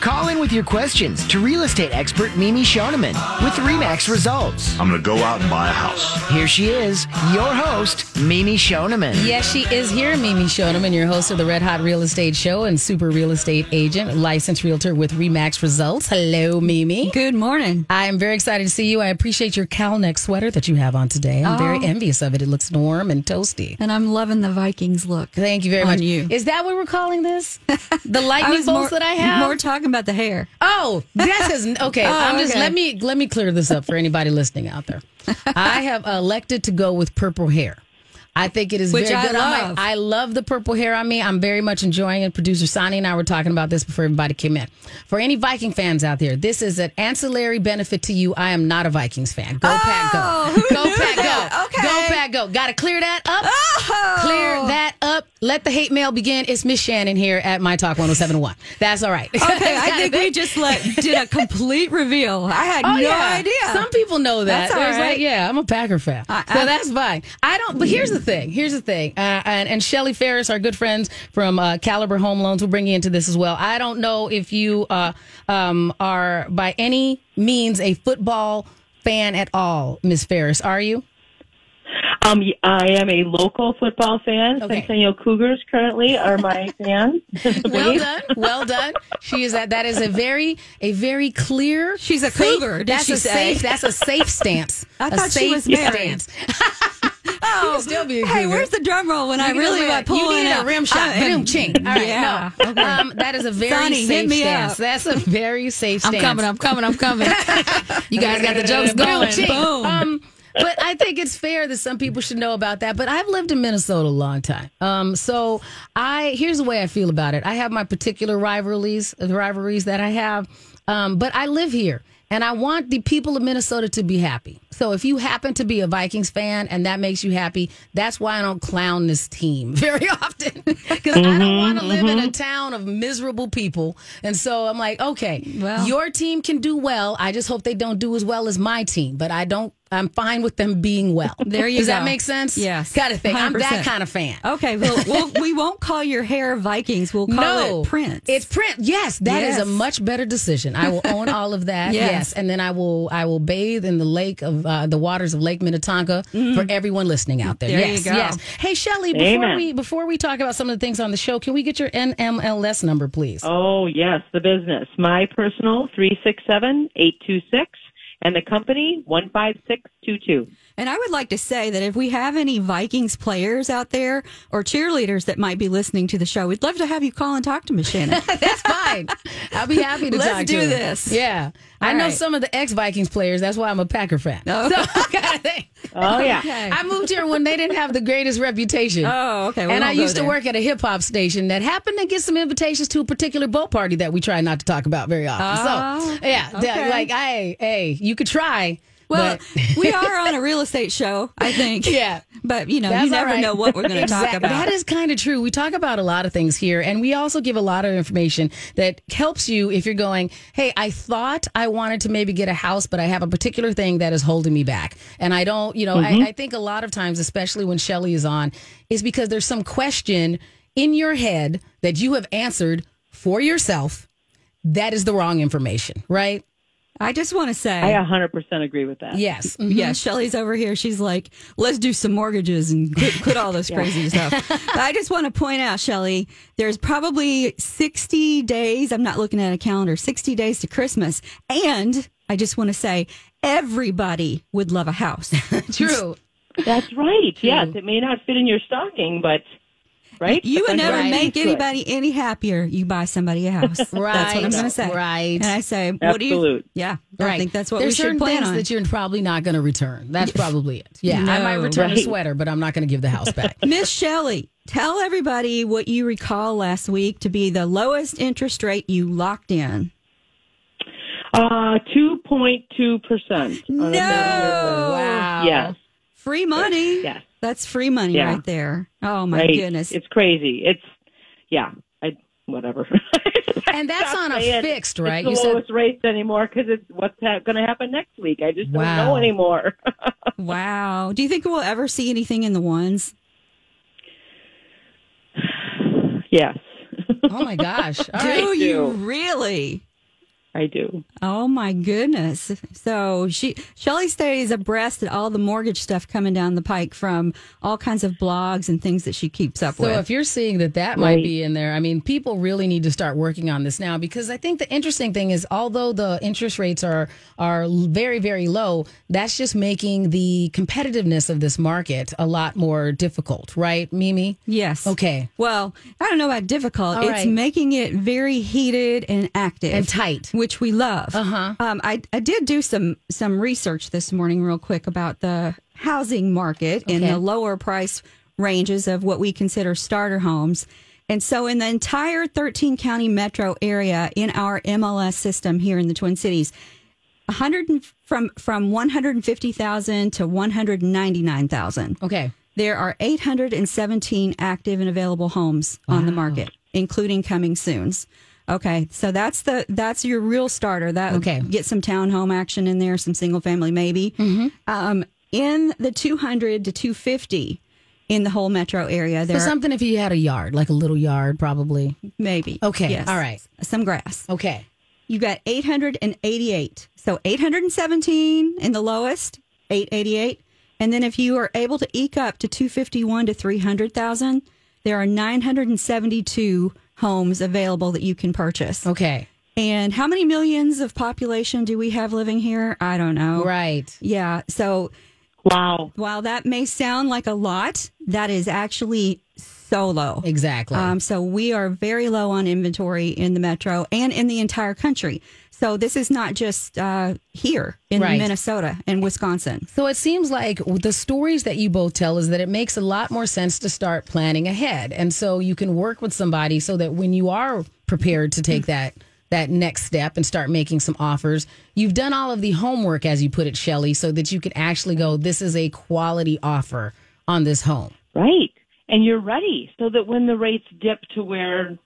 Call in with your questions to real estate expert Mimi Shoneman with Remax Results. I'm going to go out and buy a house. Here she is, your host, Mimi Shoneman. Yes, she is here, Mimi Shoneman, your host of the Red Hot Real Estate Show and super real estate agent, licensed realtor with Remax Results. Hello, Mimi. Good morning. I am very excited to see you. I appreciate your cowl neck sweater that you have on today. I'm very Oh. envious of it. It looks warm and toasty. And I'm loving the Vikings look. Thank you very on much. you. Is that what we're calling this? The lightning bolts more, that I have? more talking about the hair. Oh, that says okay. Oh, I'm just okay. let me let me clear this up for anybody listening out there. I have elected to go with purple hair. I think it is Which very I good. on my- I love the purple hair on me. I'm very much enjoying it. Producer Sonny and I were talking about this before everybody came in. For any Viking fans out there, this is an ancillary benefit to you. I am not a Vikings fan. Go Pack, go. Oh, Go Pack, that? go. Okay. Go Pack, go. Got to clear that up. Oh. Clear that up. Let the hate mail begin. It's Miss Shannon here at My Talk 1071. That's all right. Okay, I think we just let did a complete reveal. I had Oh, no yeah. idea. Some people know that. That's all right. like, yeah, I'm a Packer fan, I- so I- that's fine. I don't. But here's the thing. Here's the thing. Uh, and and Shelly Ferris, our good friends from uh, Caliber Home Loans, will bring you into this as well. I don't know if you uh, um, are by any means a football fan at all, Miss Ferris. Are you? Um, I am a local football fan. Okay. Centennial Cougars currently are my fans. Well done, well done. She is that. That is a very, a very clear. She's a safe- cougar, did That's she a say? safe. That's a safe stance. I A thought she was married. oh, still be a hey, where's the drum roll when I You can really just want like, to pull you need a rim shot. I- Boom, ching. All right, yeah. no. Okay. Um, that is a very Sonny, safe stance. up. That's a very safe stance. I'm coming. I'm coming. I'm coming. you guys got the jokes Boom, going. ching. Boom. Um, but I think it's fair that some people should know about that. But I've lived in Minnesota a long time. Um, so I here's the way I feel about it. I have my particular rivalries, rivalries that I have. Um, but I live here. And I want the people of Minnesota to be happy. So if you happen to be a Vikings fan and that makes you happy, that's why I don't clown this team very often. Because I don't mm-hmm, want to live in a mm-hmm. town of miserable people. And so I'm like, okay, Well- your team can do well. I just hope they don't do as well as my team. But I don't. I'm fine with them being well. There you Does go. that make sense? Yes. Kind of thing. i am that kind of fan. Okay, well, we'll we won't call your hair Vikings. We'll call no, it Prince. It's Prince. Yes, that is Yes. a much better decision. I will own all of that. Yes. yes. and then I will I will bathe in the lake of uh, the waters of Lake Minnetonka for everyone listening out there. There you yes, go. yes. Hey, Shelly, before Amen. we before we talk about some of the things on the show, can we get your NMLS number, please? Oh, yes, the business. My personal, 367-826, and the company, 15622. And I would like to say that if we have any Vikings players out there or cheerleaders that might be listening to the show, we'd love to have you call and talk to Miss Shannon. That's fine. I'll be happy to Let's talk do to her. this. Yeah, I know right. some of the ex Vikings players. That's why I'm a Packer fan. Oh. So, kind of thing. Oh, yeah. Okay. I moved here when they didn't have the greatest reputation. Oh, okay. We and I used to work at a hip hop station that happened to get some invitations to a particular boat party that we try not to talk about very often. Oh, so, yeah, th- okay. like, hey, hey, you could try. Well, but- we are on a real estate show, I think. Yeah. But, you know, That's you never right. know what we're going to talk about. That is kind of true. We talk about a lot of things here, and we also give a lot of information that helps you if you're going, hey, I thought I wanted to maybe get a house, but I have a particular thing that is holding me back. And I don't, you know, I, mm-hmm. I think a lot of times, especially when Shelly is on, is because there's some question in your head that you have answered for yourself. That is the wrong information, right? I just want to say. I 100% agree with that. Yes. Mhm. Yeah, Shelly's over here. She's like, let's do some mortgages and quit, quit all this crazy stuff. But I just want to point out, Shelly, there's probably 60 days. I'm not looking at a calendar, 60 days to Christmas. And I just want to say, everybody would love a house. True. That's right. Yes, it may not fit in your stocking, but, right? You would never right. make Good. anybody any happier. You buy somebody a house. That's what I'm going to say. right. And I say, what do you? Absolute. Yeah, I Right. think that's what There's we should certain plan things on. that you're probably not going to return. That's probably it. Yeah, I might No. return a sweater, but I'm not going to give the house back. Miss Shelley, tell everybody what you recall last week to be the lowest interest rate you locked in. Uh, 2.2%. No. wow. Yes. Free money. Yes. That's free money Yeah. right there. Oh my right. goodness. It's crazy. It's, yeah. I whatever. And that's on a saying fixed, right? It's You the said- lowest rates anymore because it's what's ha- going to happen next week. I just don't know anymore. Wow. Do you think we'll ever see anything in the ones? yes, Oh my gosh! All do right. you do. really? I do. Oh my goodness. So she Shelly stays abreast at all the mortgage stuff coming down the pike from all kinds of blogs and things that she keeps up So with. So if you're seeing that that might be in there, I mean, people really need to start working on this now because I think the interesting thing is, although the interest rates are are very very low, that's just making the competitiveness of this market a lot more difficult, right, Mimi? yes. Okay. Well, I don't know about difficult. All it's right. making it very heated and active And tight. Which we love. Uh-huh. Um, I I did do some some research this morning, real quick, about the housing market in the lower price ranges of what we consider starter homes. And so, in the entire 13 county metro area in our MLS system here in the Twin Cities, 100 from from 150,000 to 199,000. Okay. There are 817 active and available homes on the market, including coming soons. Okay, so that's the that's your real starter. That Okay. get some townhome action in there, some single family maybe. Um, in the 200 to 250 in the whole metro area, So there are something if you had a yard, like a little yard, probably. maybe Okay, yes, all right. some grass. Okay. You got 888. So 817 in the lowest, 888. And then if you are able to eke up to 251 to 300,000, there are 972 homes available that you can purchase. Okay. And how many millions of population do we have living here? I don't know. Right. Yeah. So Wow. while that may sound like a lot, that is actually so low. Exactly. Um, so we are very low on inventory in the metro and in the entire country. So this is not just uh, here in Right. Minnesota and Wisconsin. So it seems like the stories that you both tell is that it makes a lot more sense to start planning ahead. And so you can work with somebody so that when you are prepared to take that that next step and start making some offers, you've done all of the homework as you put it, Shelly, so that you can actually go this is a quality offer on this home. Right. And you're ready so that when the rates dip to where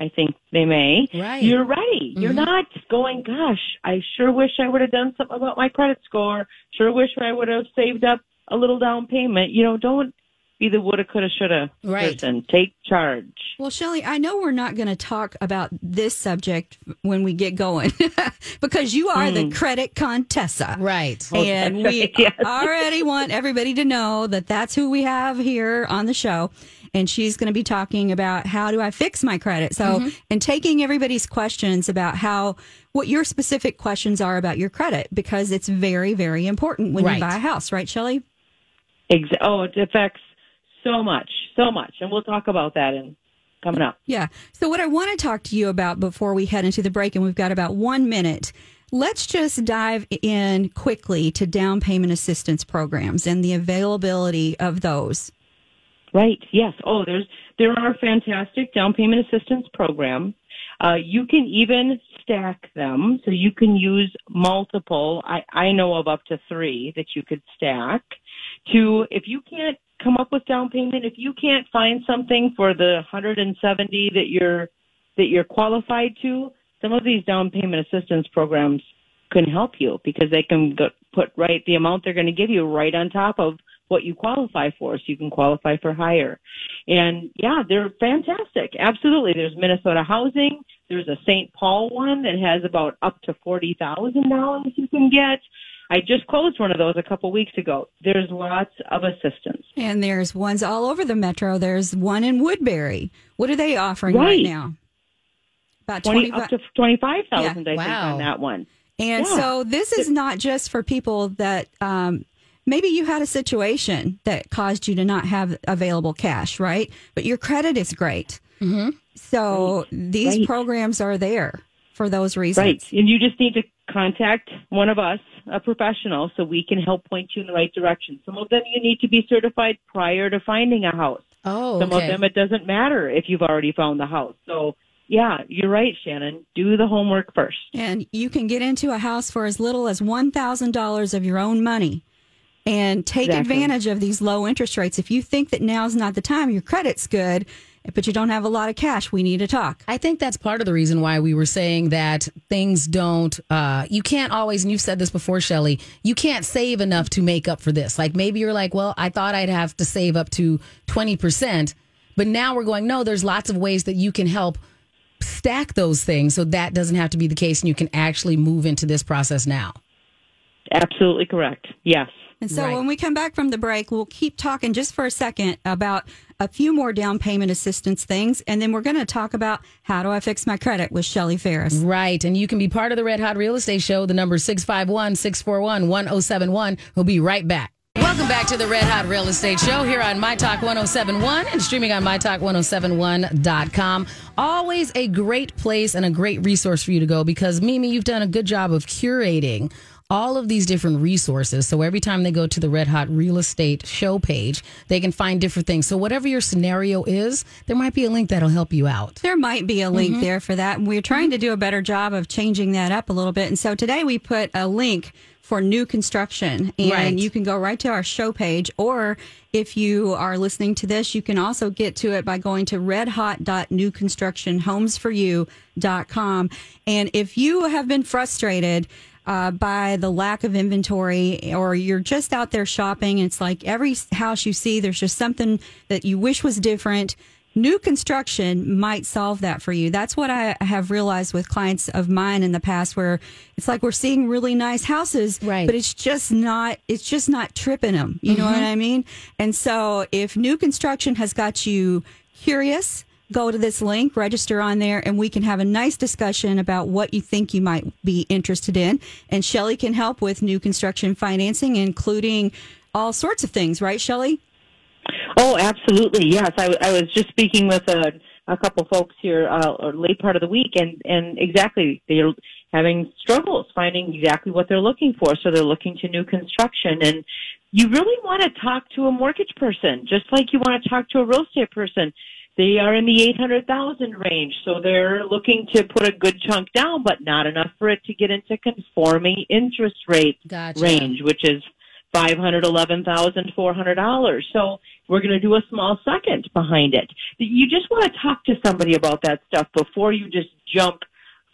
I think they may, Right. you're ready. You're Mm-hmm. not going, gosh, I sure wish I would have done something about my credit score. Sure wish I would have saved up a little down payment. You know, don't be the woulda, coulda, shoulda Right. person. Take charge. Well, Shelley, I know we're not going to talk about this subject when we get going because you are the credit contessa. Right. and that's we right, yes. already want everybody to know that that's who we have here on the show. And she's going to be talking about how do I fix my credit. So, mm-hmm. and taking everybody's questions about how, what your specific questions are about your credit, because it's very, very important when Right. you buy a house, right, Shelley? Ex- oh, it affects so much, so much. And we'll talk about that in coming up. Yeah. So, what I want to talk to you about before we head into the break, and we've got about one minute, let's just dive in quickly to down payment assistance programs and the availability of those. Right. Yes. Oh, there's there are fantastic down payment assistance programs. Uh, you can even stack them, so you can use multiple. I, I know of up to three that you could stack. To if you can't come up with down payment, if you can't find something for the 170 that you're that you're qualified to, some of these down payment assistance programs can help you because they can go, put right the amount they're going to give you right on top of what you qualify for so you can qualify for higher. And yeah, they're fantastic. Absolutely. There's Minnesota Housing. There's a St. Paul one that has about up to $40,000 you can get. I just closed one of those a couple weeks ago. There's lots of assistance. And there's ones all over the metro. There's one in Woodbury. What are they offering right, Right. now? About 20 20 up to 25,000 Yeah. I think Wow. on that one. And Yeah. so this is not just for people that um, maybe you had a situation that caused you to not have available cash, right? But your credit is great. Mm-hmm. So these Right. programs are there for those reasons. Right. And you just need to contact one of us, a professional, so we can help point you in the right direction. Some of them you need to be certified prior to finding a house. Oh, Some of them it doesn't matter if you've already found the house. So yeah, you're right, Shannon. Do the homework first. And you can get into a house for as little as $1,000 of your own money and take Exactly. advantage of these low interest rates. If you think that now's not the time, your credit's good, but you don't have a lot of cash. We need to talk. I think that's part of the reason why we were saying that things don't, uh, you can't always, and you've said this before, Shelly, you can't save enough to make up for this. Like maybe you're like, well, I thought I'd have to save up to 20%, but now we're going, no, there's lots of ways that you can help stack those things so that doesn't have to be the case and you can actually move into this process now. Absolutely correct. Yes. And so Right. when we come back from the break, we'll keep talking just for a second about a few more down payment assistance things. And then we're going to talk about how do I fix my credit with Shelly Ferris. Right. And you can be part of the Red Hot Real Estate Show. The number is 651 641 1071. We'll be right back. Welcome back to the Red Hot Real Estate Show here on My Talk 1071 and streaming on MyTalk1071.com. Always a great place and a great resource for you to go because, Mimi, you've done a good job of curating all of these different resources. So every time they go to the Red Hot Real Estate show page, they can find different things. So whatever your scenario is, there might be a link that'll help you out. There might be a link mm-hmm. there for that. And we're trying to do a better job of changing that up a little bit. And so today we put a link for new construction and Right. you can go right to our show page or if you are listening to this you can also get to it by going to redhot.newconstructionhomesforyou.com and if you have been frustrated uh, by the lack of inventory, or you're just out there shopping, it's like every house you see, there's just something that you wish was different. New construction might solve that for you. That's what I have realized with clients of mine in the past, where it's like we're seeing really nice houses, Right. but it's just not, it's just not tripping them. You know what I mean? And so if new construction has got you curious, go to this link, register on there, and we can have a nice discussion about what you think you might be interested in. And Shelly can help with new construction financing, including all sorts of things, right, Shelly? Oh, absolutely. Yes, I, I was just speaking with a, a couple folks here uh, late part of the week, and and exactly they're having struggles finding exactly what they're looking for. So they're looking to new construction, and you really want to talk to a mortgage person, just like you want to talk to a real estate person. They are in the eight hundred thousand range, so they're looking to put a good chunk down, but not enough for it to get into conforming interest rate Gotcha. range, which is five hundred eleven thousand four hundred dollars. So we're going to do a small second behind it. You just want to talk to somebody about that stuff before you just jump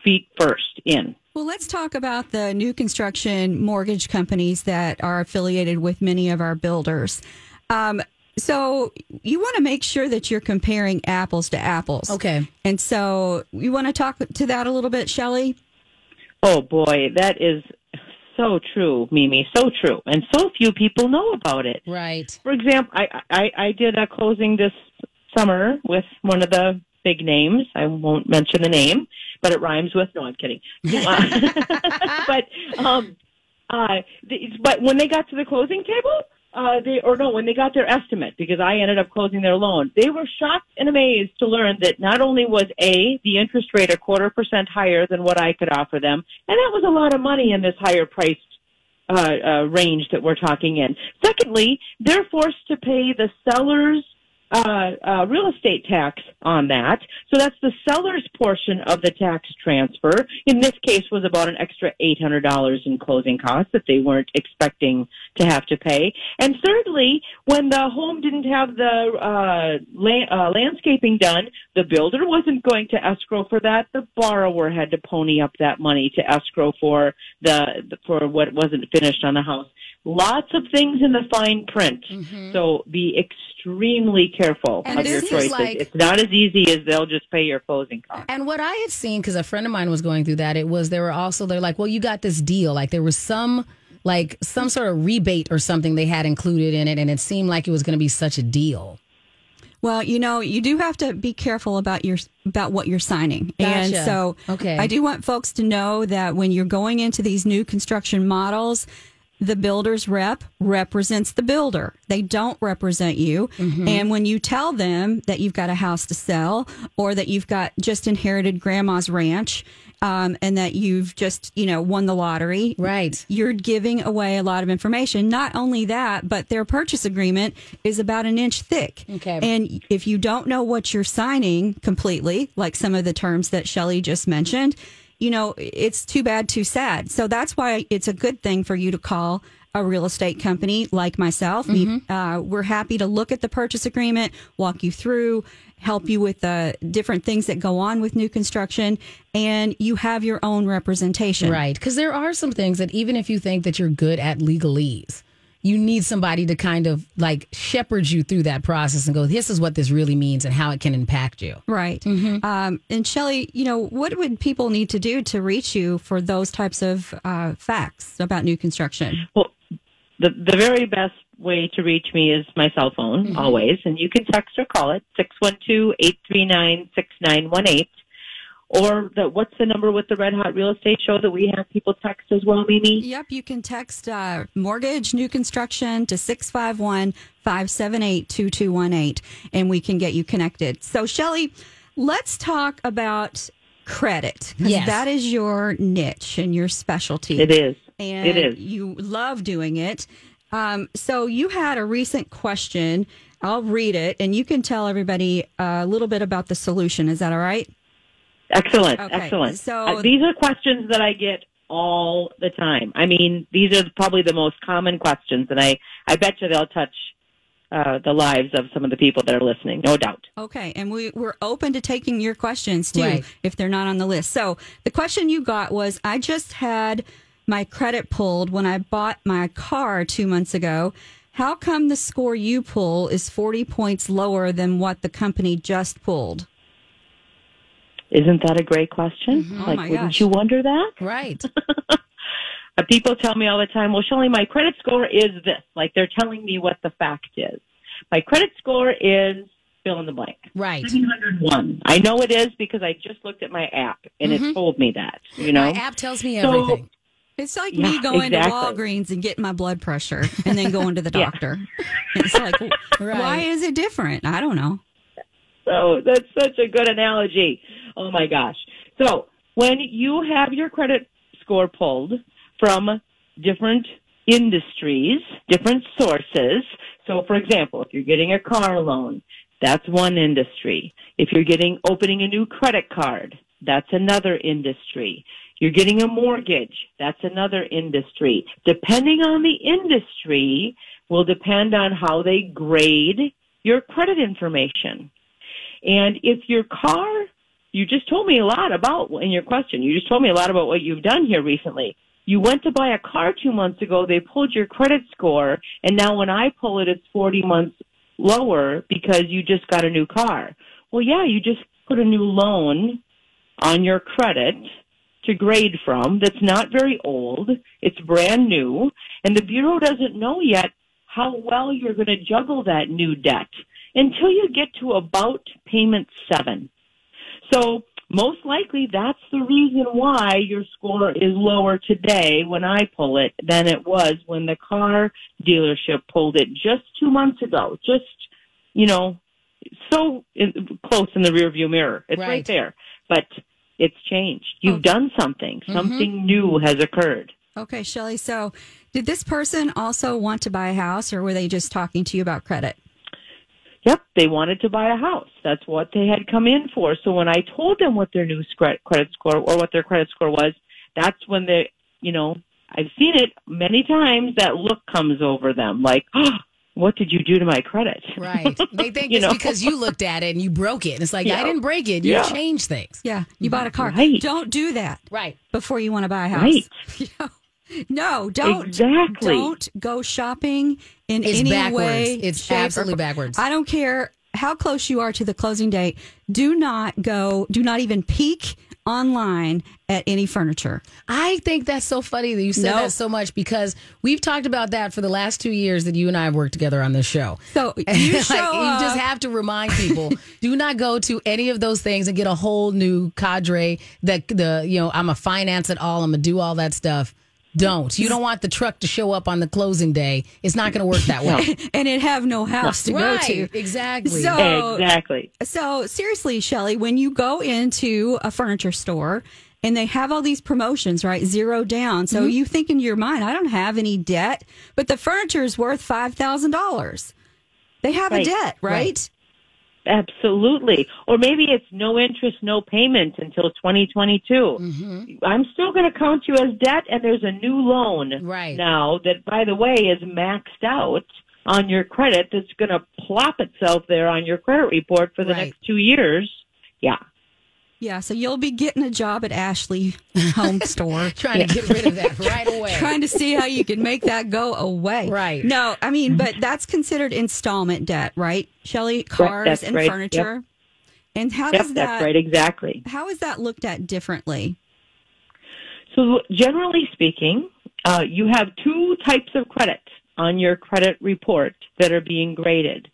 feet first in. Well, let's talk about the new construction mortgage companies that are affiliated with many of our builders. Um, so you want to make sure that you're comparing apples to apples. Okay. And so you want to talk to that a little bit, Shelley? Oh boy, that is so true, Mimi. So true, and so few people know about it. Right. For example, I, I I did a closing this summer with one of the big names. I won't mention the name, but it rhymes with. No, I'm kidding. but um, uh, the, but when they got to the closing table, uh, they or no, when they got their estimate, because I ended up closing their loan, they were shocked and amazed to learn that not only was a the interest rate a quarter percent higher than what I could offer them, and that was a lot of money in this higher priced uh, uh, range that we're talking in. Secondly, they're forced to pay the seller's uh, uh, real estate tax on that. So that's the seller's portion of the tax transfer. In this case, was about an extra eight hundred dollars in closing costs that they weren't expecting to have to pay. And thirdly, when the home didn't have the uh, la- uh, landscaping done, the builder wasn't going to escrow for that. The borrower had to pony up that money to escrow for the for what wasn't finished on the house. Lots of things in the fine print. Mm-hmm. So be extremely careful And of your choices. like- it's not as easy as they'll just pay your closing costs. And what I had seen, because a friend of mine was going through that, it was there were also they're like, well, you got this deal. Like there was some like some sort of rebate or something they had included in it, and it seemed like it was going to be such a deal. Well, you know, you do have to be careful about your about what you're signing. And so Okay. I do want folks to know that when you're going into these new construction models, the builder's rep represents the builder. They don't represent you. Mm-hmm. And when you tell them that you've got a house to sell or that you've got just inherited grandma's ranch um, and that you've just, you know, won the lottery, Right. you're giving away a lot of information. Not only that, but their purchase agreement is about an inch thick. Okay. And if you don't know what you're signing completely, like some of the terms that Shelley just mentioned, you know, it's too bad, too sad. So that's why it's a good thing for you to call a real estate company like myself. We, uh, we're happy to look at the purchase agreement, walk you through, help you with the different things that go on with new construction, and you have your own representation. Right. Because there are some things that even if you think that you're good at legalese, you need somebody to kind of like shepherd you through that process and go, this is what this really means and how it can impact you. Right. Um, and Shelly, you know, what would people need to do to reach you for those types of uh, facts about new construction? Well, the the very best way to reach me is my cell phone always, and you can text or call it 612-839-6918. Or the what's the number with the Red Hot Real Estate Show that we have people text as well, Mimi? Yep, you can text uh, mortgage new construction to 651 578 2218 and we can get you connected. So, Shelly, let's talk about credit. 'cause Yes. That is your niche and your specialty. It is. and It is. you love doing it. Um, so you had a recent question. I'll read it, and you can tell everybody a little bit about the solution. Is that all right? Excellent, Okay, excellent. so- Uh, these are questions that I get all the time. I mean, these are probably the most common questions, and I, I bet you they'll touch uh, the lives of some of the people that are listening, no doubt. Okay, and we, we're open to taking your questions too Right. if they're not on the list. So the question you got was I just had my credit pulled when I bought my car two months ago. How come the score you pull is 40 points lower than what the company just pulled? Isn't that a great question? Oh like, my wouldn't gosh. you wonder that? Right. Uh, people tell me all the time, well, Shelley, my credit score is this. Like they're telling me what the fact is. My credit score is fill in the blank. Right. 701. I know it is because I just looked at my app and it told me that, you know? My app tells me So- everything. It's like Yeah, me going exactly. to Walgreens and getting my blood pressure and then going to the Yeah. doctor. It's like, why is it different? I don't know. So that's such a good analogy. Oh my gosh. So when you have your credit score pulled from different industries, different sources. So for example, if you're getting a car loan, that's one industry. If you're getting opening a new credit card, that's another industry. You're getting a mortgage, that's another industry. Depending on the industry will depend on how they grade your credit information. And if your car, you just told me a lot about in your question, you just told me a lot about what you've done here recently. You went to buy a car two months ago, they pulled your credit score, and now when I pull it, it's 40 months lower because you just got a new car. Well, yeah, you just put a new loan on your credit to grade from that's not very old. It's brand new. And the Bureau doesn't know yet how well you're going to juggle that new debt until you get to about payment seven. So most likely that's the reason why your score is lower today when I pull it than it was when the car dealership pulled it just two months ago. Just, you know, so in, close in the rearview mirror. It's right, Right. there. But it's changed. You've oh. done something. Mm-hmm. Something new has occurred. Okay, Shelly. So, did this person also want to buy a house, or were they just talking to you about credit? Yep, they wanted to buy a house. That's what they had come in for. So when I told them what their new credit score or what their credit score was, that's when they, you know, I've seen it many times. That look comes over them, like, oh, "What did you do to my credit?" Right. They think You it's know? because you looked at it and you broke it. And it's like, Yeah. I didn't break it. You Yeah. changed things. Yeah, you bought a car. Right. Don't do that Right. before you want to buy a house. Right. No, don't. Exactly. Don't go shopping in It's any backwards. way. It's shape, absolutely form. backwards. I don't care how close you are to the closing date. Do not go. Do not even peek online at any furniture. I think that's so funny that you said Nope. that so much because we've talked about that for the last two years that you and I have worked together on this show. So you Like, you just have to remind people do not go to any of those things and get a whole new cadre that the you know I'm a finance it all I'm gonna do all that stuff. Don't you don't want the truck to show up on the closing day? It's not going to work that way. and it have no house to go to. Exactly. So- exactly. So seriously, Shelly, when you go into a furniture store and they have all these promotions, right? Zero down. So mm-hmm. you think in your mind, I don't have any debt, but the furniture is worth five thousand dollars. They have a Right. debt, right? Absolutely. Or maybe it's no interest, no payment until 2022. Mm-hmm. I'm still going to count you as debt and there's a new loan Right. now that, by the way, is maxed out on your credit that's going to plop itself there on your credit report for the Right. next two years. Yeah. Yeah, so you'll be getting a job at Ashley Home Store. Trying to get rid of that right away. Trying to see how you can make that go away. Right. No, I mean, but that's considered installment debt, right, Shelley? Cars that's and right. furniture. And how Yep, does that that's right. Exactly. how is that looked at differently? So generally speaking, uh, you have two types of credit on your credit report that are being graded.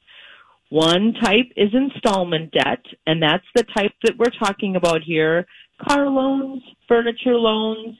One type is installment debt, and that's the type that we're talking about here. Car loans, furniture loans,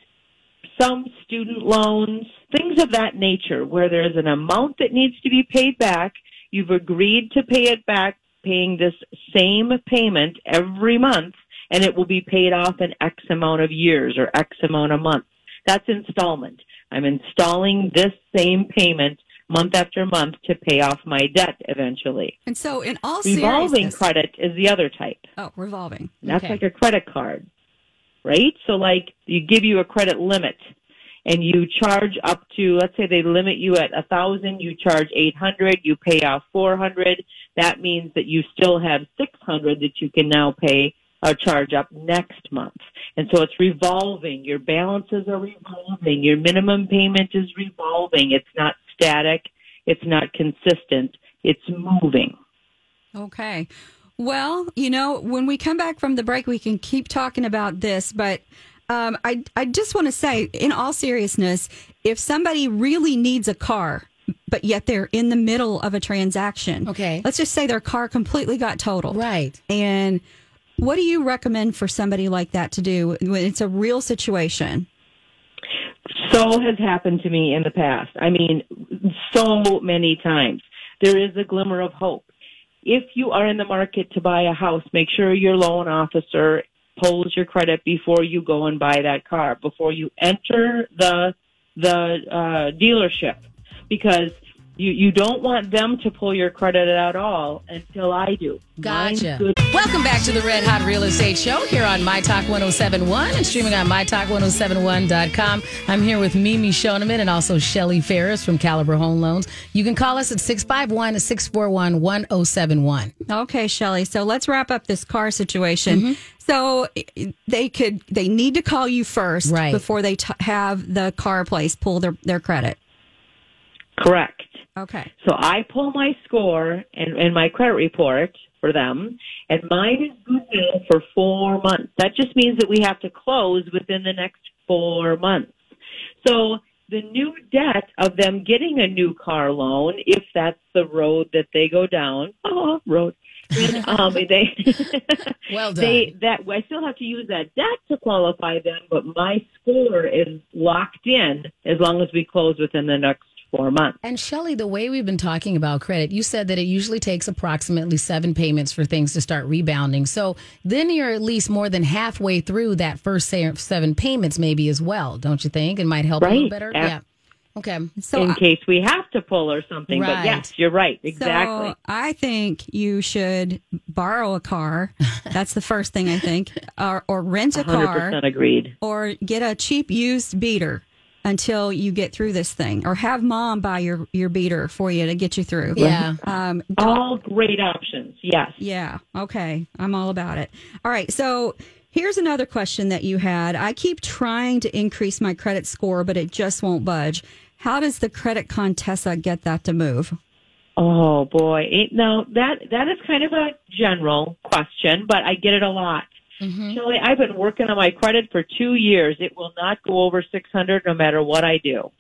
some student loans, things of that nature where there's an amount that needs to be paid back. You've agreed to pay it back paying this same payment every month and it will be paid off in X amount of years or X amount of months. That's installment. I'm installing this same payment month after month to pay off my debt eventually. And so, in all Revolving credit is the other type. oh, revolving. That's Okay. like a credit card, right? So like you give you a credit limit and you charge up to, let's say they limit you at a thousand, you charge 800, you pay off 400. That means that you still have 600 that you can now pay or charge up next month. And so it's revolving. Your balances are revolving. Your minimum payment is revolving. It's not static. It's not consistent. It's moving. Okay. Well, you know, when we come back from the break, we can keep talking about this, but um, I, I just want to say, in all seriousness, if somebody really needs a car, but yet they're in the middle of a transaction, Okay. let's just say their car completely got totaled. Right. And what do you recommend for somebody like that to do when it's a real situation? So has happened to me in the past. I mean, so many times. There is a glimmer of hope. If you are in the market to buy a house, make sure your loan officer pulls your credit before you go and buy that car, before you enter the the uh, dealership, because you you don't want them to pull your credit at all until I do. Gotcha. good Welcome back to the Red Hot Real Estate Show here on My Talk 1071 and streaming on MyTalk1071.com. I'm here with Mimi Shoneman and also Shelly Ferris from Caliber Home Loans. You can call us at 651 641 1071. Okay, Shelly. So let's wrap up this car situation. Mm-hmm. So they could they need to call you first Right. before they t- have the car place pull their their credit. correct. Okay. So I pull my score and, and my credit report for them, and mine is good now for four months. That just means that we have to close within the next four months. So the new debt of them getting a new car loan, if that's the road that they go down, oh, road. then, um, they, Well done. they that I still have to use that debt to qualify them, but my score is locked in as long as we close within the next four months. And Shelly, the way we've been talking about credit, you said that it usually takes approximately seven payments for things to start rebounding. So then you're at least more than halfway through that first seven payments, maybe as well, don't you think? It might help a little better. Yeah. Yeah. Okay. So in I- case we have to pull or something. Right. But yes, you're right. Exactly. So I think you should borrow a car. That's the first thing I think, or, or rent a Hundred car, percent agreed. or get a cheap used beater until you get through this thing, or have mom buy your your beater for you to get you through. Yeah. Um, All great options. Yes. Yeah. Okay. I'm all about it. All right. So here's another question that you had. I keep trying to increase my credit score, but it just won't budge. How does the credit Contessa get that to move? Oh boy. It, now that that is kind of a general question, but I get it a lot. Mm-hmm. Shelley, I've been working on my credit for two years. It will not go over 600 no matter what I do.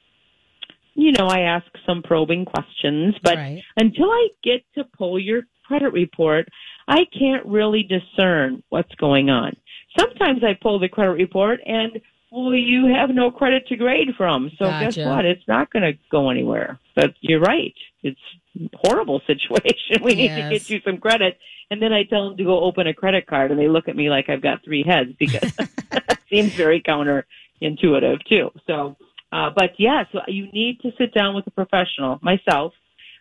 You know, I ask some probing questions, but Right. until I get to pull your credit report, I can't really discern what's going on. Sometimes I pull the credit report and, well, you have no credit to grade from. So guess what? It's not going to go anywhere. But you're right. It's a horrible situation. We need to get you some credit. And then I tell them to go open a credit card and they look at me like I've got three heads because it seems very counterintuitive too. So, uh, but yeah, so you need to sit down with a professional. Myself,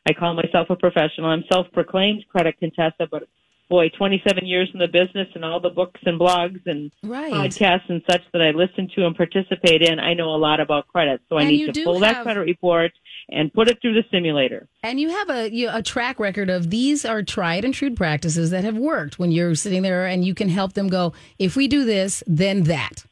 I call myself a professional. I'm self-proclaimed credit contessa, but boy, 27 years in the business and all the books and blogs and Right. podcasts and such that I listen to and participate in, I know a lot about credit. So I And you need to pull that credit report and put it through the simulator. And you have a you, a track record of these are tried and true practices that have worked when you're sitting there and you can help them go, if we do this, then that.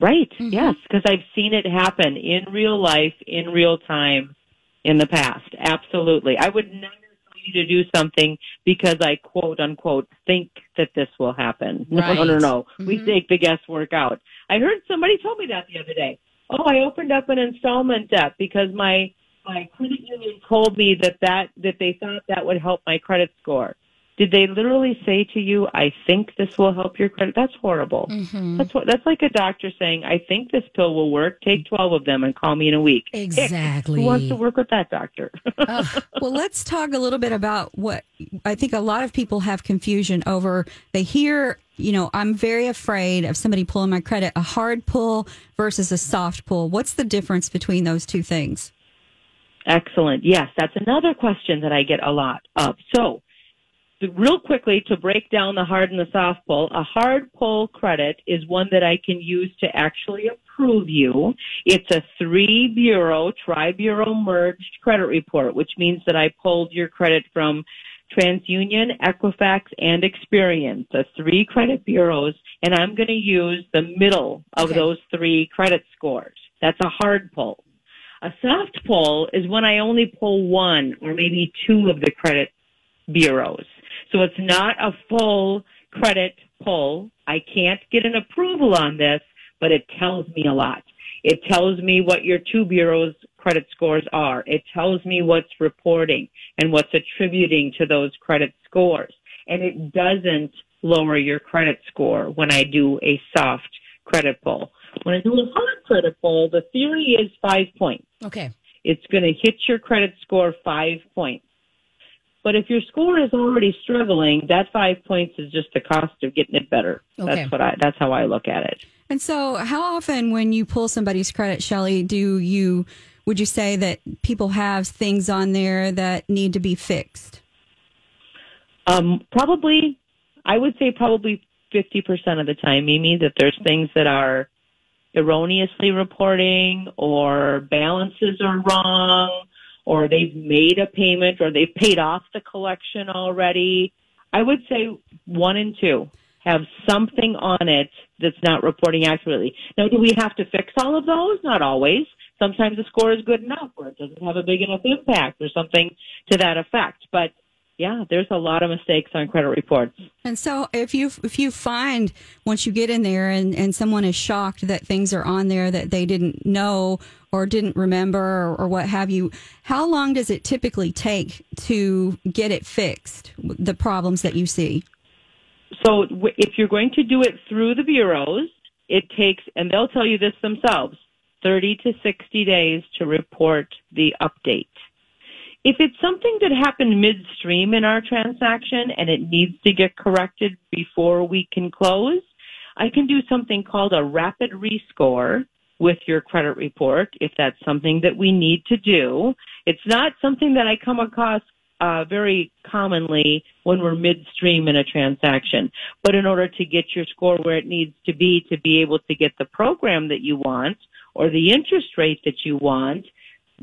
Right. Mm-hmm. Yes, because I've seen it happen in real life, in real time, in the past. Absolutely. I would never you to do something because I quote unquote think that this will happen. No, no, no, no. We Mhm. take the guesswork out. I heard somebody told me that the other day. Oh, I opened up an installment debt because my my credit union told me that that that they thought that would help my credit score. Did they literally say to you, "I think this will help your credit"? That's horrible. Mm-hmm. That's what. That's like a doctor saying, "I think this pill will work. Take twelve of them and call me in a week." Exactly. Who wants to work with that doctor? Well, let's talk a little bit about what I think a lot of people have confusion over. They hear, you know, I'm very afraid of somebody pulling my credit, a hard pull versus a soft pull. What's the difference between those two things? Excellent. Yes, that's another question that I get a lot of. So, the- real quickly to break down the hard and the soft pull, a hard pull credit is one that I can use to actually approve you. It's a three bureau, tri bureau merged credit report, which means that I pulled your credit from TransUnion, Equifax, and Experian, the three credit bureaus, and I'm going to use the middle of Okay. those three credit scores. That's a hard pull. A soft pull is when I only pull one or maybe two of the credit bureaus. So it's not a full credit pull. I can't get an approval on this, but it tells me a lot. It tells me what your two bureaus credit scores are. It tells me what's reporting and what's attributing to those credit scores. And it doesn't lower your credit score when I do a soft credit pull. When I do a hard credit pull, the theory is five points Okay. it's going to hit your credit score five points. But if your score is already struggling, that five points is just the cost of getting it better. Okay. That's what I. That's how I look at it. And so, how often when you pull somebody's credit, Shelly, do you would you say that people have things on there that need to be fixed? Um, probably, I would say probably fifty percent of the time, Mimi, that there's things that are erroneously reporting, or balances are wrong, or they've made a payment, or they've paid off the collection already. I would say one and two have something on it that's not reporting accurately. Now, do we have to fix all of those? Not always. Sometimes the score is good enough or it doesn't have a big enough impact or something to that effect. But yeah, there's a lot of mistakes on credit reports. And so, if you if you find once you get in there and and someone is shocked that things are on there that they didn't know or didn't remember or, or what have you, how long does it typically take to get it fixed? The problems that you see. So if you're going to do it through the bureaus, it takes, and they'll tell you this themselves, 30 to 60 days to report the update. If it's something that happened midstream in our transaction and it needs to get corrected before we can close, I can do something called a rapid rescore with your credit report if that's something that we need to do. It's not something that I come across uh, very commonly when we're midstream in a transaction. But in order to get your score where it needs to be to be able to get the program that you want or the interest rate that you want,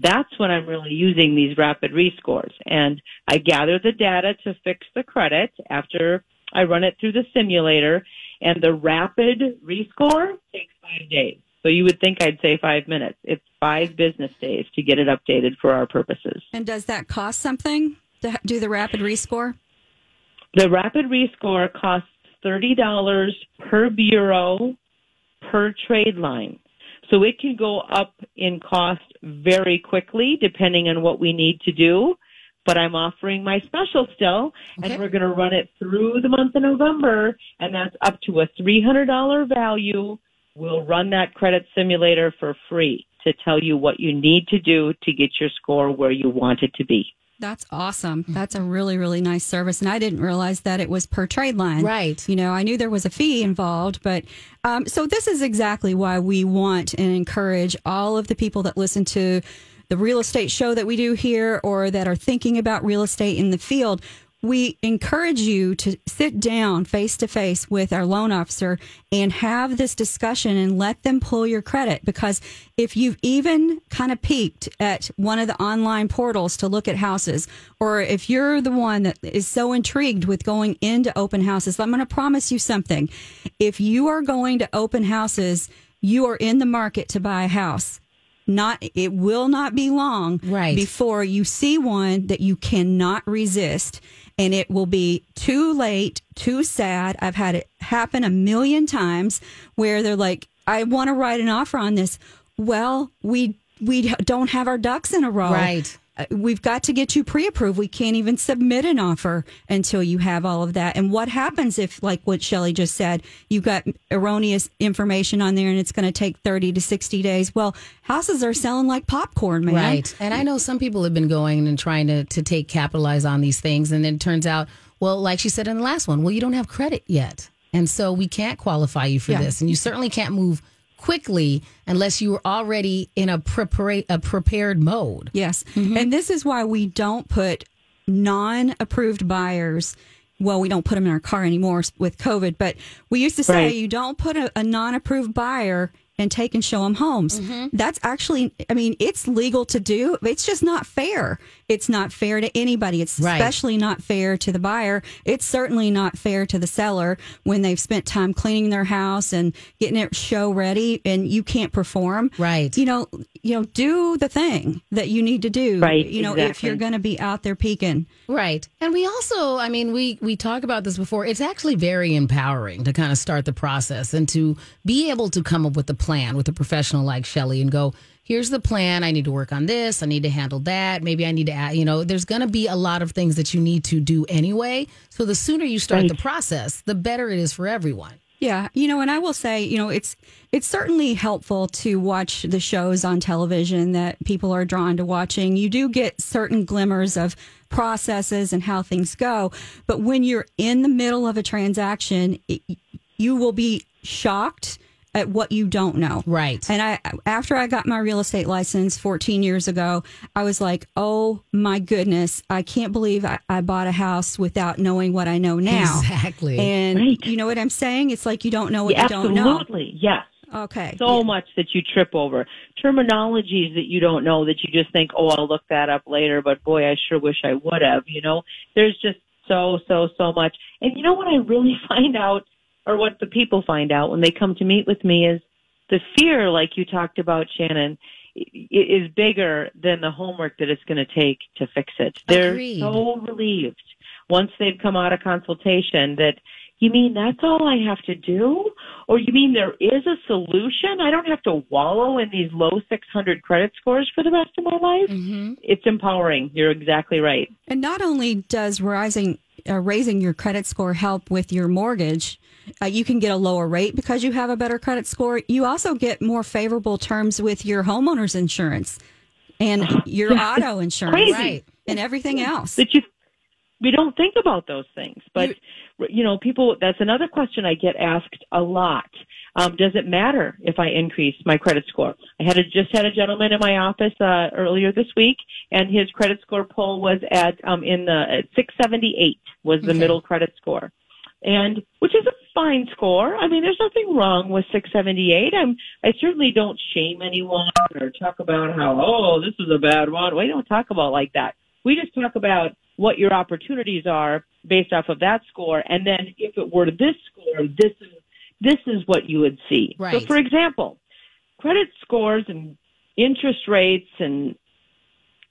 that's when I'm really using these rapid rescores. And I gather the data to fix the credit after I run it through the simulator. And the rapid rescore takes five days. So you would think I'd say five minutes. It's five business days to get it updated for our purposes. And does that cost something to do the rapid rescore? The rapid rescore costs $30 per bureau per trade line. So it can go up in cost very quickly depending on what we need to do. But I'm offering my special still Okay. and we're going to run it through the month of November and that's up to a $300 value. We'll run that credit simulator for free to tell you what you need to do to get your score where you want it to be. That's awesome. That's a really, really nice service. And I didn't realize that it was per trade line. Right. You know, I knew there was a fee involved, but um, so this is exactly why we want and encourage all of the people that listen to the real estate show that we do here or that are thinking about real estate in the field. We encourage you to sit down face to face with our loan officer and have this discussion and let them pull your credit. Because if you've even kind of peeked at one of the online portals to look at houses, or if you're the one that is so intrigued with going into open houses, I'm going to promise you something. If you are going to open houses, you are in the market to buy a house not it will not be long Right. before you see one that you cannot resist and it will be too late too sad. I've had it happen a million times where they're like i want to write an offer on this. Well we we don't have our ducks in a row. Right. Uh, we've got to get you pre-approved we can't even submit an offer until you have all of that and what happens if like what shelly just said you've got erroneous information on there and it's going to take 30 to 60 days well houses are selling like popcorn man Right. And I know some people have been going and trying to, to take capitalize on these things. And then it turns out, well, like she said in the last one, well, you don't have credit yet. And so we can't qualify you for Yeah. this. And you certainly can't move quickly unless you were already in a, prepara- a prepared mode. Yes. Mm-hmm. And this is why we don't put non approved buyers. Well, we don't put them in our car anymore with COVID, but we used to say Right. you don't put a, a non approved buyer and take and show them homes. Mm-hmm. That's actually, I mean, it's legal to do. It's just not fair. It's not fair to anybody. It's Right. especially not fair to the buyer. It's certainly not fair to the seller when they've spent time cleaning their house and getting it show ready and you can't perform. Right. You know, you know, do the thing that you need to do. Right, You know, if you're going to be out there peeking. Right. And we also, I mean, we we talk about this before. It's actually very empowering to kind of start the process and to be able to come up with a plan with a professional like Shelly and go, here's the plan. I need to work on this. I need to handle that. Maybe I need to add, you know, there's going to be a lot of things that you need to do anyway. So the sooner you start the process, the better it is for everyone. Yeah, you know, and I will say, you know, it's it's certainly helpful to watch the shows on television that people are drawn to watching. You do get certain glimmers of processes and how things go, but when you're in the middle of a transaction, it, you will be shocked at what you don't know. Right. And I after I got my real estate license 14 years ago, I was like, "Oh my goodness, I can't believe I, I bought a house without knowing what I know now." Exactly. And Right. you know what I'm saying? It's like you don't know what Yeah, you don't know. absolutely. Yes. Okay. So Yeah. much that you trip over. Terminologies that you don't know that you just think, oh, I'll look that up later, but boy, I sure wish I would have, you know? There's just so, so, so much. And you know what I really find out, or what the people find out when they come to meet with me is the fear, like you talked about, Shannon, is bigger than the homework that it's going to take to fix it. They're Agreed. so relieved once they've come out of consultation that you mean that's all I have to do? Or you mean there is a solution? I don't have to wallow in these low 600 credit scores for the rest of my life? Mm-hmm. It's empowering. You're exactly right. And not only does rising uh, raising your credit score help with your mortgage, uh, you can get a lower rate because you have a better credit score. You also get more favorable terms with your homeowner's insurance and your auto insurance. Right. and everything else. That you, we don't think about those things. But, you know, people, that's another question I get asked a lot. Um, does it matter if I increase my credit score? I had a, just had a gentleman in my office uh, earlier this week, and his credit score poll was at um, in the at 678 was the Okay. middle credit score, and which is a fine score. I mean, there's nothing wrong with 678. I'm I certainly don't shame anyone or talk about how oh this is a bad one. We don't talk about like that. We just talk about what your opportunities are based off of that score, and then if it were this score, this is this is what you would see. Right. So, for example, credit scores and interest rates and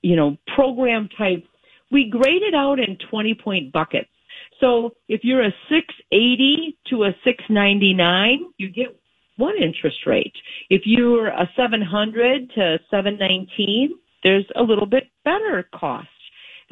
you know program type, we grade it out in 20 point buckets. So if you're a 680 to a 699, you get one interest rate. If you're a 700 to 719, there's a little bit better cost.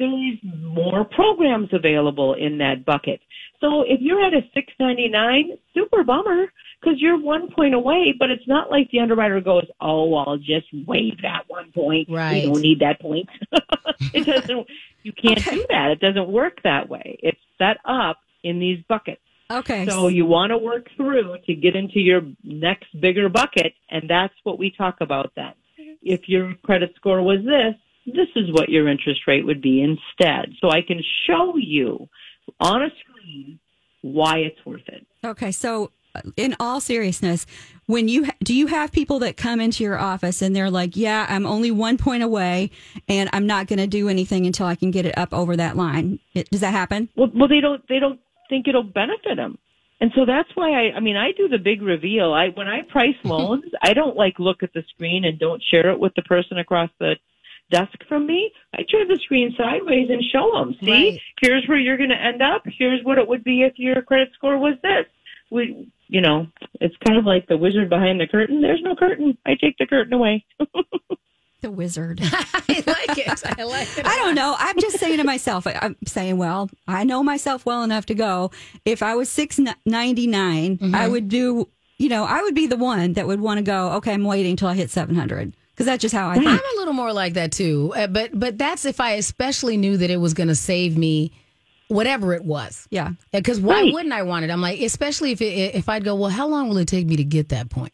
There's more programs available in that bucket. So if you're at a 699, super bummer because you're one point away, but it's not like the underwriter goes, oh, I'll just waive that one point. Right. We don't need that point. it doesn't, you can't Okay. do that. It doesn't work that way. It's set up in these buckets. Okay. So you want to work through to get into your next bigger bucket, and that's what we talk about then. If your credit score was this, this is what your interest rate would be instead. So I can show you on a screen why it's worth it. Okay, so in all seriousness, when you ha- do you have people that come into your office and they're like, "Yeah, I'm only one point away, and I'm not going to do anything until I can get it up over that line." It, does that happen? Well, well, they don't they don't think it'll benefit them. And so that's why I, I mean, I do the big reveal. I, when I price loans, I don't like look at the screen and don't share it with the person across the desk from me. I turn the screen sideways and show them. See, Right. here's where you're going to end up. Here's what it would be if your credit score was this. We, you know, it's kind of like the wizard behind the curtain. There's no curtain. I take the curtain away. The wizard. I like it. I like it. I don't know. I'm just saying to myself. I- I'm saying, well, I know myself well enough to go. If I was six ninety I mm-hmm. would do. You know, I would be the one that would want to go. Okay, I'm waiting till I hit seven hundred because that's just how I think. I'm a little more like that too, uh, but but that's if I especially knew that it was going to save me whatever it was. Yeah. Because why Right. wouldn't I want it? I'm like, especially if it, if I'd go, well, how long will it take me to get that point?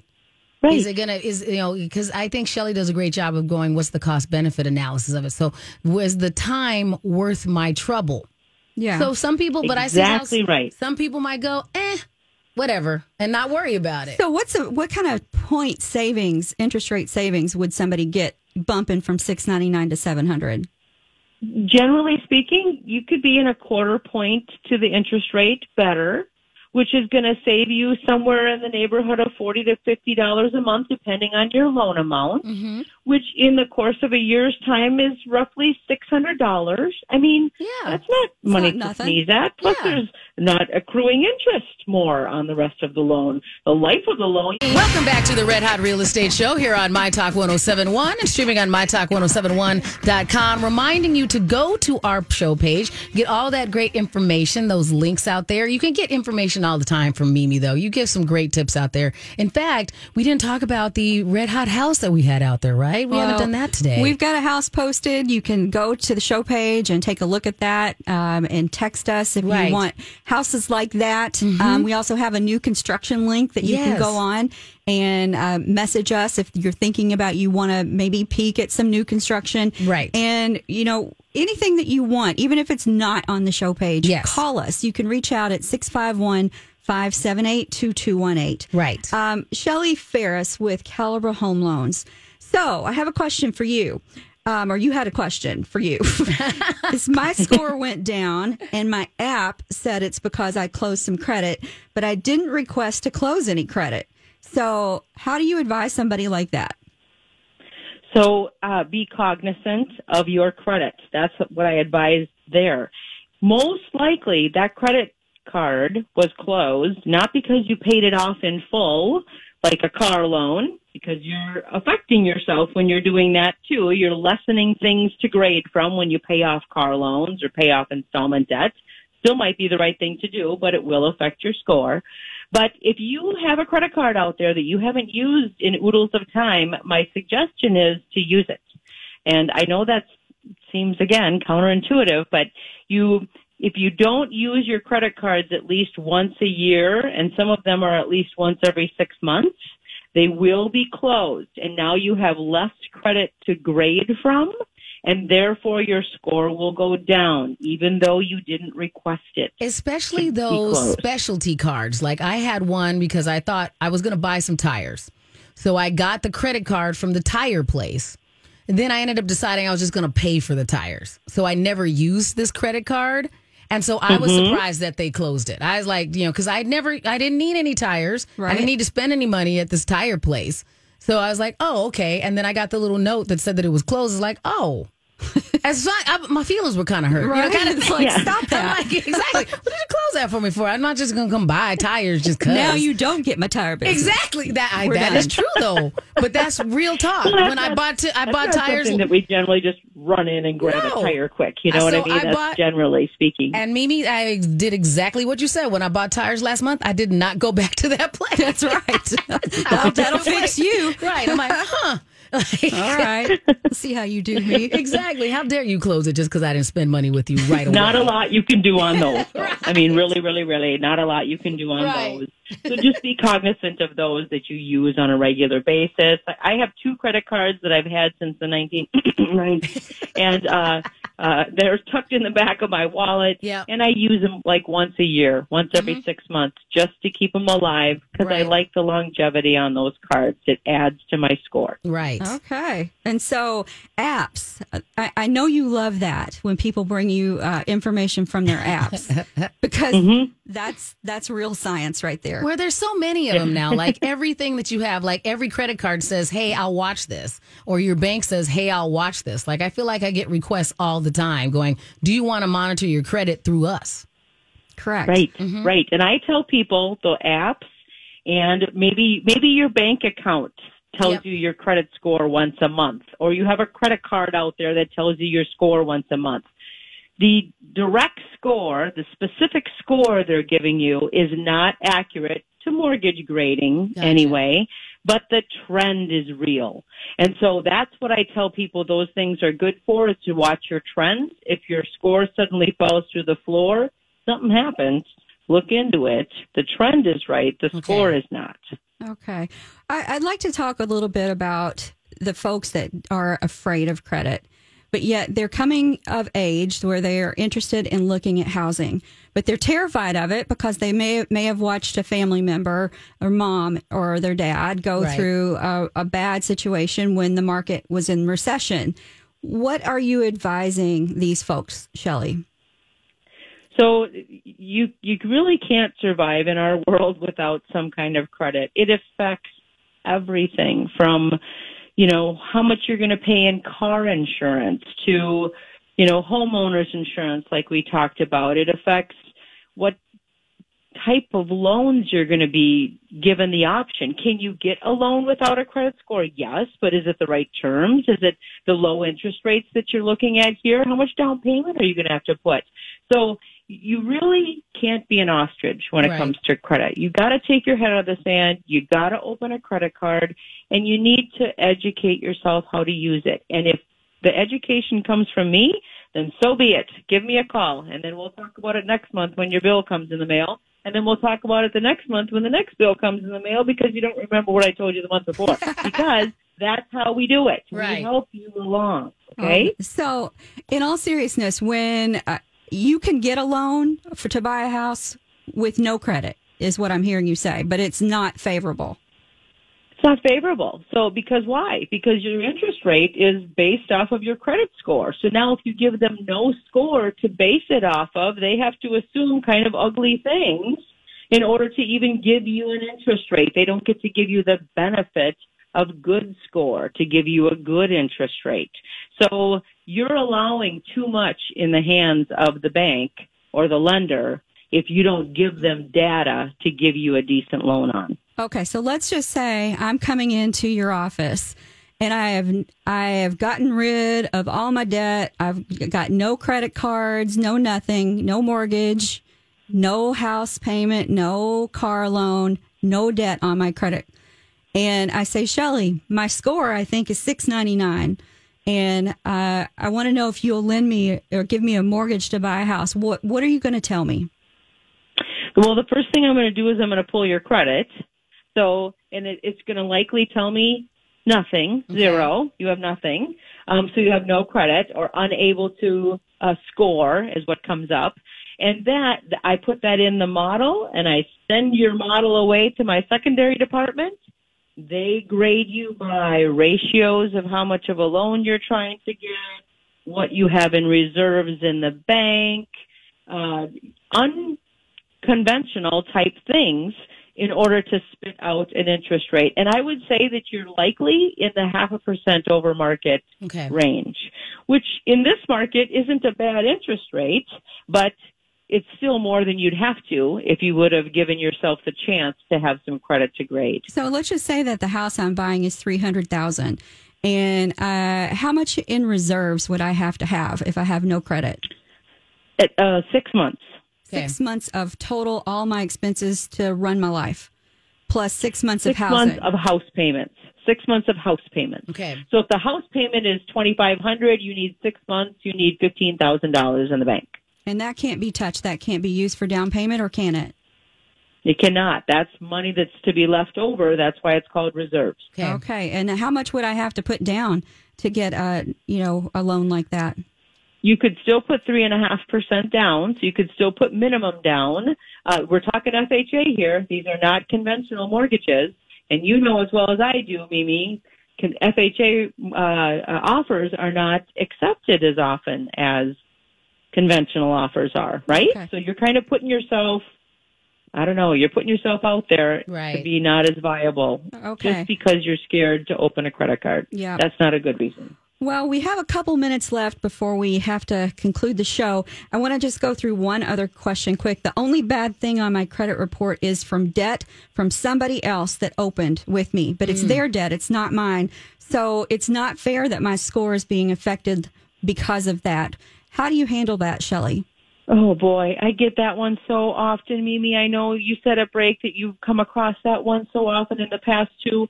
Right. Is it gonna is you know because I think Shelley does a great job of going what's the cost benefit analysis of it. So was the time worth my trouble? Yeah. So some people, but I see how Exactly right. Some people might go, eh, whatever, and not worry about it. So what's a, what kind of point savings, interest rate savings would somebody get bumping from 699 to 700? generally speaking, you could be in a quarter point to the interest rate better, which is going to save you somewhere in the neighborhood of forty to fifty dollars a month, depending on your loan amount. Mm-hmm. Which, in the course of a year's time, is roughly six hundred dollars. I mean, Yeah. that's not money not to sneeze at. Plus, Yeah. there's not accruing interest more on the rest of the loan. The life of the loan. Welcome back to the Red Hot Real Estate Show here on My Talk 1071 and streaming on MyTalk1071.com. Reminding you to go to our show page, get all that great information, those links out there. You can get information all the time from Mimi, though. You give some great tips out there. In fact, we didn't talk about the Red Hot house that we had out there, right? We haven't done that today. We've got a house posted. You can go to the show page and take a look at that um, and text us if Right. You want houses like that. Um, we also have a new construction link that you can go on and uh, message us if you're thinking about you want to maybe peek at some new construction. Right. And, you know, anything that you want, even if it's not on the show page, Yes. call us. You can reach out at 651 578 2218. Right. Um, Shelly Ferris with Caliber Home Loans. So I have a question for you. Um, or you had a question for you. My score went down and my app said it's because I closed some credit, but I didn't request to close any credit. So how do you advise somebody like that? So uh, be cognizant of your credit. That's what I advise there. Most likely, that credit card was closed not because you paid it off in full, like a car loan, because you're affecting yourself when you're doing that too. You're lessening things to grade from when you pay off car loans or pay off installment debts. Still might be the right thing to do, but it will affect your score. But if you have a credit card out there that you haven't used in oodles of time, my suggestion is to use it. And I know that seems again counterintuitive, but you if you don't use your credit cards at least once a year, and some of them are at least once every six months, they will be closed. And now you have less credit to grade from, and therefore your score will go down, even though you didn't request it. Especially those specialty cards. Like I had one because I thought I was going to buy some tires. So I got the credit card from the tire place. And then I ended up deciding I was just going to pay for the tires. So I never used this credit card. And so I was mm-hmm. surprised that they closed it. I was like, you know, because I never, I didn't need any tires. Right. I didn't need to spend any money at this tire place. So I was like, oh, okay. And then I got the little note that said that it was closed. It's like, oh. As fine, I, my feelings were kind of hurt. You know, Right. kind of like, stop I'm that. like, exactly. What did you close that for me for? I'm not just gonna come buy tires just cause. Now you don't get my tire business. exactly that. I, that done. is true though. But that's real talk. Well, when I bought t- I bought tires, that we generally just run in and grab No. a tire quick. You know what I mean? I That's bought- generally speaking. and Mimi, I did exactly what you said. When I bought tires last month, I did not go back to that place. That's right. that'll, that'll fix you. right. I'm like, huh. Like, All right. See how you do me. exactly. How dare you close it just because I didn't spend money with you right away? Not a lot you can do on those. though. I mean, really, really, really, not a lot you can do on Right. those. So just be cognizant of those that you use on a regular basis. I I have two credit cards that I've had since the 1990s, and uh, uh, they're tucked in the back of my wallet. Yeah. And I use them like once a year, once every six months, just to keep them alive because I like the longevity on those cards. It adds to my score. Right. Okay. And so apps, I, I know you love that when people bring you uh, information from their apps because that's that's real science right there. Where there's so many of them now, like everything that you have, like every credit card says, "Hey, I'll watch this," or your bank says, "Hey, I'll watch this." Like I feel like I get requests all the time, going, "Do you want to monitor your credit through us?" Correct. Right, mm-hmm. right. And I tell people the apps and maybe maybe your bank account tells Yep. you your credit score once a month, or you have a credit card out there that tells you your score once a month. The direct score, the specific score they're giving you, is not accurate to mortgage grading Gotcha. anyway, but the trend is real. And so that's what I tell people those things are good for is to watch your trends. If your score suddenly falls through the floor, something happens. Look into it. The trend is right. The score is not. Okay. I, I'd like to talk a little bit about the folks that are afraid of credit, but yet they're coming of age where they are interested in looking at housing, but they're terrified of it because they may may have watched a family member or mom or their dad go Right. through a, a bad situation when the market was in recession. What are you advising these folks, Shelley? So you you really can't survive in our world without some kind of credit. It affects everything from you know how much you're going to pay in car insurance to you know homeowners insurance like we talked about. It affects what type of loans you're going to be given the option. Can you get a loan without a credit score? Yes, but is it the right terms? Is it the low interest rates that you're looking at here? How much down payment are you going to have to put? So you really can't be an ostrich when it Right. comes to credit. You got to take your head out of the sand. You got to open a credit card and you need to educate yourself how to use it. And if the education comes from me, then so be it. Give me a call and then we'll talk about it next month when your bill comes in the mail. And then we'll talk about it the next month when the next bill comes in the mail because you don't remember what I told you the month before. because that's how we do it. Right. We help you along. Okay? Um, so, in all seriousness, when uh, you can get a loan for to buy a house with no credit, is what I'm hearing you say, but it's not favorable. It's not favorable. So because why? Because your interest rate is based off of your credit score. So now if you give them no score to base it off of, they have to assume kind of ugly things in order to even give you an interest rate. They don't get to give you the benefit of good score to give you a good interest rate. So you're allowing too much in the hands of the bank or the lender if you don't give them data to give you a decent loan on. Okay, so let's just say I'm coming into your office and I have I have gotten rid of all my debt. I've got no credit cards, no nothing, no mortgage, no house payment, no car loan, no debt on my credit. And I say, Shelly, my score I think is six ninety nine, and uh, I want to know if you'll lend me or give me a mortgage to buy a house. What What are you going to tell me? Well, the first thing I'm going to do is I'm going to pull your credit. So, and it, it's going to likely tell me nothing, zero. You have nothing. Um, so you have no credit or unable to uh, score is what comes up. And that, I put that in the model and I send your model away to my secondary department. They grade you by ratios of how much of a loan you're trying to get, what you have in reserves in the bank, uh, unconventional type things in order to spit out an interest rate. And I would say that you're likely in the half a percent over market Okay. range, which in this market isn't a bad interest rate, but it's still more than you'd have to if you would have given yourself the chance to have some credit to grade. So let's just say that the house I'm buying is three hundred thousand, and uh, how much in reserves would I have to have if I have no credit? At uh, six months. Okay. Six months of total all my expenses to run my life. plus six months Six of housing. months of house payments. Six months of house payments. Okay. So if the house payment is twenty five hundred, you need six months. You need fifteen thousand dollars in the bank. And that can't be touched. That can't be used for down payment, or can it? It cannot. That's money that's to be left over. That's why it's called reserves. Okay. Okay. And how much would I have to put down to get a you know a loan like that? You could still put three and a half percent down, so you could still put minimum down. Uh, we're talking FHA here. These are not conventional mortgages, and you know as well as I do, Mimi. Can, FHA uh, uh, offers are not accepted as often as conventional offers are, right? Okay. So you're kind of putting yourself, I don't know, you're putting yourself out there right. to be not as viable Okay. just because you're scared to open a credit card. Yeah. That's not a good reason. Well, we have a couple minutes left before we have to conclude the show. I want to just go through one other question quick. The only bad thing on my credit report is from debt from somebody else that opened with me, but it's hmm. their debt, it's not mine. So it's not fair that my score is being affected because of that. How do you handle that, Shelley? Oh boy, I get that one so often, Mimi. I know you said at break that you've come across that one so often in the past too.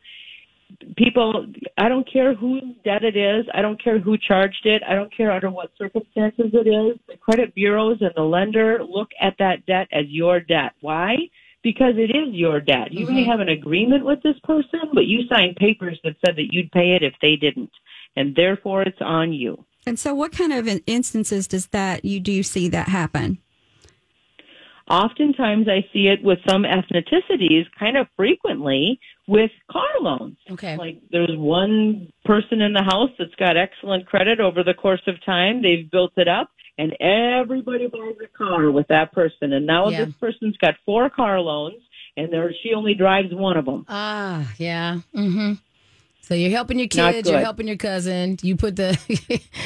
People, I don't care whose debt it is. I don't care who charged it. I don't care under what circumstances it is. The credit bureaus and the lender look at that debt as your debt. Why? Because it is your debt. You may mm-hmm. have an agreement with this person, but you signed papers that said that you'd pay it if they didn't. And therefore it's on you. And so, what kind of instances does that you do see that happen? oftentimes I see it with some ethnicities kind of frequently with car loans. Okay. Like there's one person in the house that's got excellent credit over the course of time. They've built it up and everybody buys a car with that person. And now Yeah. this person's got four car loans and there she only drives one of them. Ah, yeah. Mm-hmm. So you're helping your kids, you're helping your cousin. You put the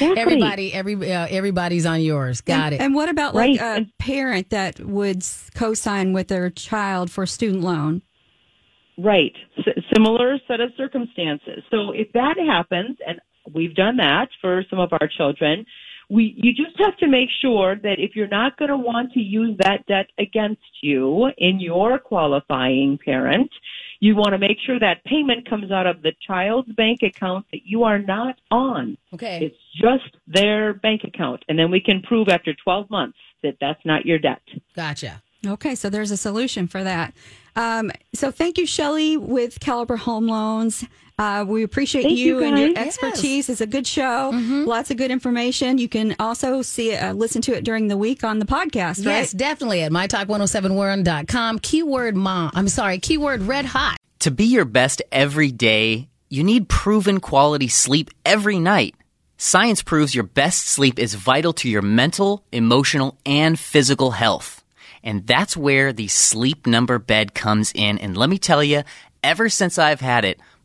everybody, every uh, everybody's on yours. Got it. And what about like Right. a parent that would s- co-sign with their child for a student loan? Right. S- similar set of circumstances. So if that happens, and we've done that for some of our children, we you just have to make sure that if you're not going to want to use that debt against you in your qualifying parent, you want to make sure that payment comes out of the child's bank account that you are not on. okay. It's just their bank account, and then we can prove after 12 months that that's not your debt. Gotcha. Okay, so there's a solution for that. Um, so thank you, Shelley, with Caliber Home Loans. Uh, we appreciate Thank you, you, and your guys. expertise. It's a good show. Lots of good information. You can also see uh, listen to it during the week on the podcast, right? Yes, definitely at mytalk1071.com. Keyword mom. I'm sorry, keyword red hot. To be your best every day, you need proven quality sleep every night. Science proves your best sleep is vital to your mental, emotional, and physical health. And that's where the sleep number bed comes in. And let me tell you, ever since I've had it,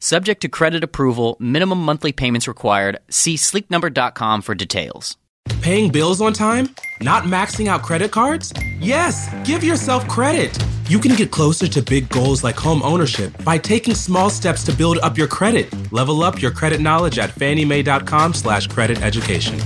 Subject to credit approval, minimum monthly payments required. See sleepnumber.com for details. Paying bills on time? Not maxing out credit cards? Yes, give yourself credit. You can get closer to big goals like home ownership by taking small steps to build up your credit. Level up your credit knowledge at fanniemae.com slash credit education.